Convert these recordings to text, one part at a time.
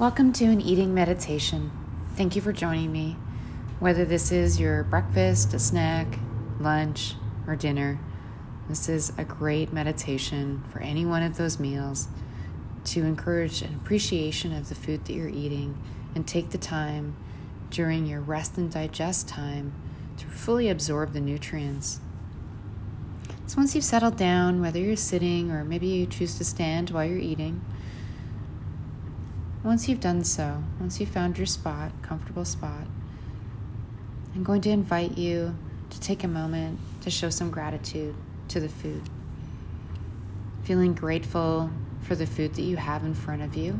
Welcome to an eating meditation. Thank you for joining me. Whether this is your breakfast, a snack, lunch, or dinner, this is a great meditation for any one of those meals to encourage an appreciation of the food that you're eating and take the time during your rest and digest time to fully absorb the nutrients. So, once you've settled down, whether you're sitting or maybe you choose to stand while you're eating, once you've done so, once you've found your spot, comfortable spot, I'm going to invite you to take a moment to show some gratitude to the food. Feeling grateful for the food that you have in front of you.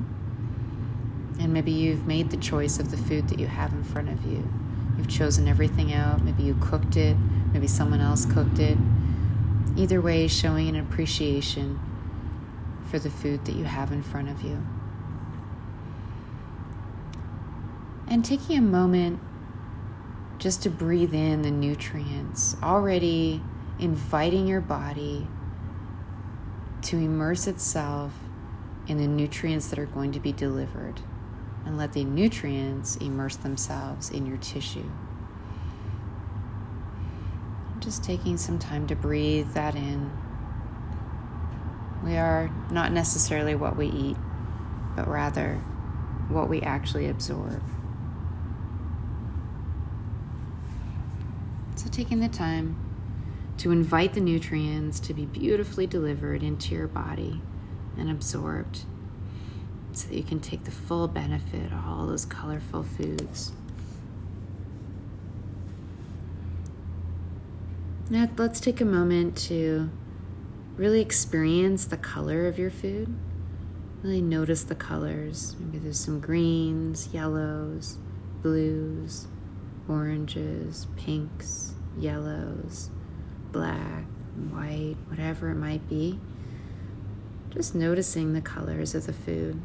And maybe you've made the choice of the food that you have in front of you. You've chosen everything out. Maybe you cooked it. Maybe someone else cooked it. Either way, showing an appreciation for the food that you have in front of you. And taking a moment just to breathe in the nutrients, already inviting your body to immerse itself in the nutrients that are going to be delivered and let the nutrients immerse themselves in your tissue. Just taking some time to breathe that in. We are not necessarily what we eat, but rather what we actually absorb. So, taking the time to invite the nutrients to be beautifully delivered into your body and absorbed so that you can take the full benefit of all those colorful foods. Now, let's take a moment to really experience the color of your food. Really notice the colors. Maybe there's some greens, yellows, blues, oranges, pinks, yellows, black, white, whatever it might be. Just noticing the colors of the food.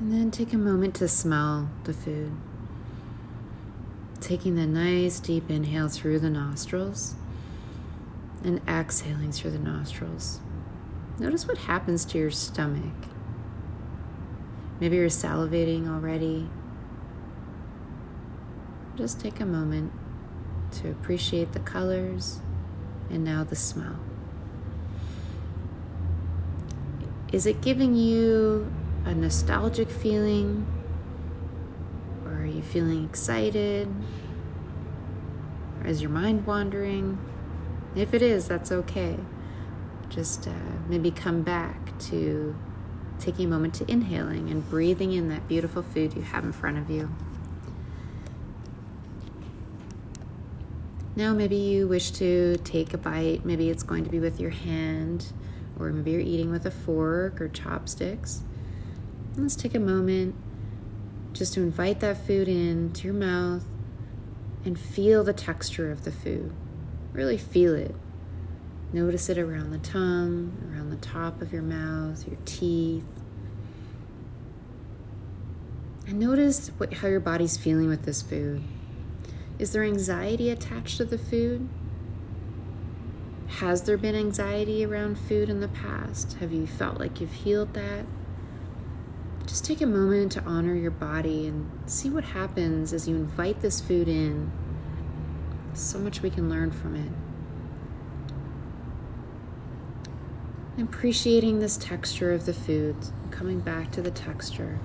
And then take a moment to smell the food. Taking the nice deep inhale through the nostrils and exhaling through the nostrils. Notice what happens to your stomach. Maybe you're salivating already. Just take a moment to appreciate the colors and now the smell. Is it giving you a nostalgic feeling? Or are you feeling excited? Or is your mind wandering? If it is, that's okay just uh, maybe come back to taking a moment to inhaling and breathing in that beautiful food you have in front of you. Now, maybe you wish to take a bite. Maybe it's going to be with your hand, or maybe you're eating with a fork or chopsticks. Let's take a moment just to invite that food into your mouth and feel the texture of the food. Really feel it. Notice it around the tongue, around the top of your mouth, your teeth. And notice what, how your body's feeling with this food. Is there anxiety attached to the food? Has there been anxiety around food in the past? Have you felt like you've healed that? Just take a moment to honor your body and see what happens as you invite this food in. So much we can learn from it. Appreciating this texture of the food, coming back to the texture.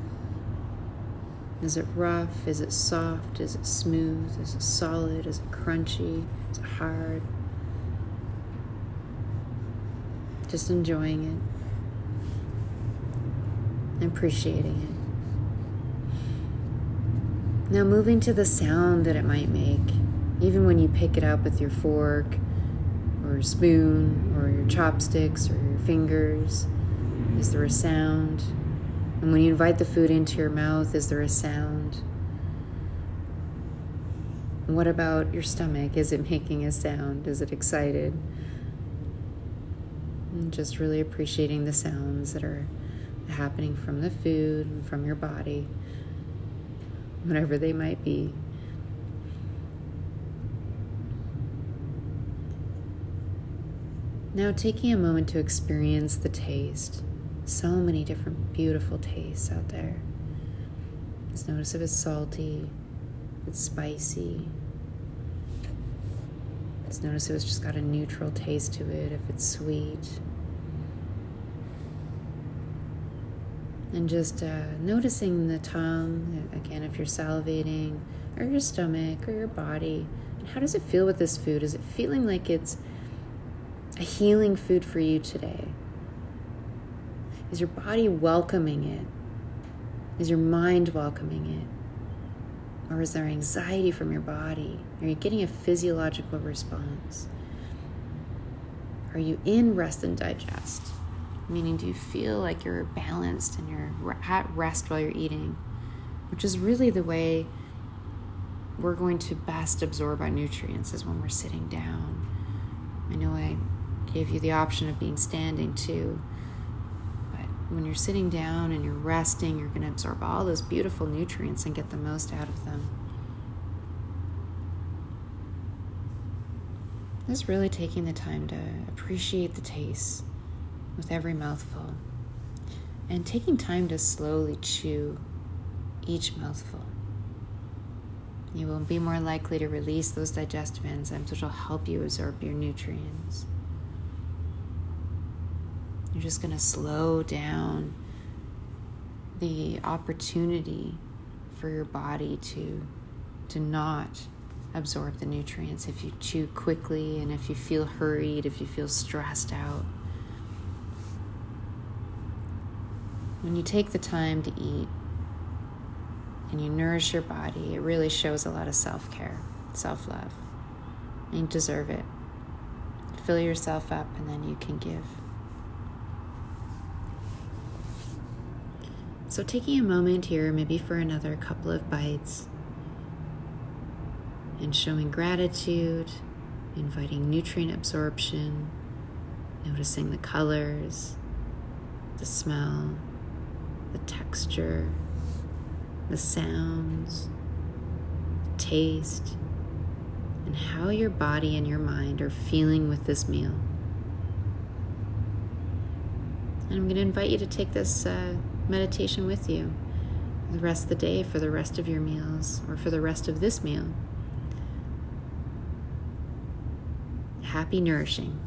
Is it rough? Is it soft? Is it smooth? Is it solid? Is it crunchy? Is it hard? Just enjoying it, appreciating it. Now, moving to the sound that it might make, even when you pick it up with your fork or spoon or your chopsticks or your fingers? Is there a sound? And when you invite the food into your mouth, is there a sound? What about your stomach? Is it making a sound? Is it excited? And just really appreciating the sounds that are happening from the food and from your body, whatever they might be. Now, taking a moment to experience the taste. So many different beautiful tastes out there. Just notice if it's salty, it's spicy. Just notice if it's just got a neutral taste to it, if it's sweet. And just uh, noticing the tongue, again, if you're salivating, or your stomach, or your body. And how does it feel with this food? Is it feeling like it's a healing food for you today? Is your body welcoming it? Is your mind welcoming it? Or is there anxiety from your body? Are you getting a physiological response? Are you in rest and digest? Meaning, do you feel like you're balanced and you're at rest while you're eating? Which is really the way we're going to best absorb our nutrients is when we're sitting down. I know I gave you the option of being standing too. But when you're sitting down and you're resting, you're going to absorb all those beautiful nutrients and get the most out of them. Just really taking the time to appreciate the taste with every mouthful and taking time to slowly chew each mouthful. You will be more likely to release those digestive enzymes, which will help you absorb your nutrients. You're just going to slow down the opportunity for your body to to not absorb the nutrients if you chew quickly and if you feel hurried, if you feel stressed out. When you take the time to eat and you nourish your body, it really shows a lot of self care, self love. You deserve it. Fill yourself up, and then you can give. So, taking a moment here, maybe for another couple of bites, and showing gratitude, inviting nutrient absorption, noticing the colors, the smell the texture, the sounds, the taste, and how your body and your mind are feeling with this meal. And I'm going to invite you to take this uh, meditation with you the rest of the day, for the rest of your meals, or for the rest of this meal. Happy nourishing.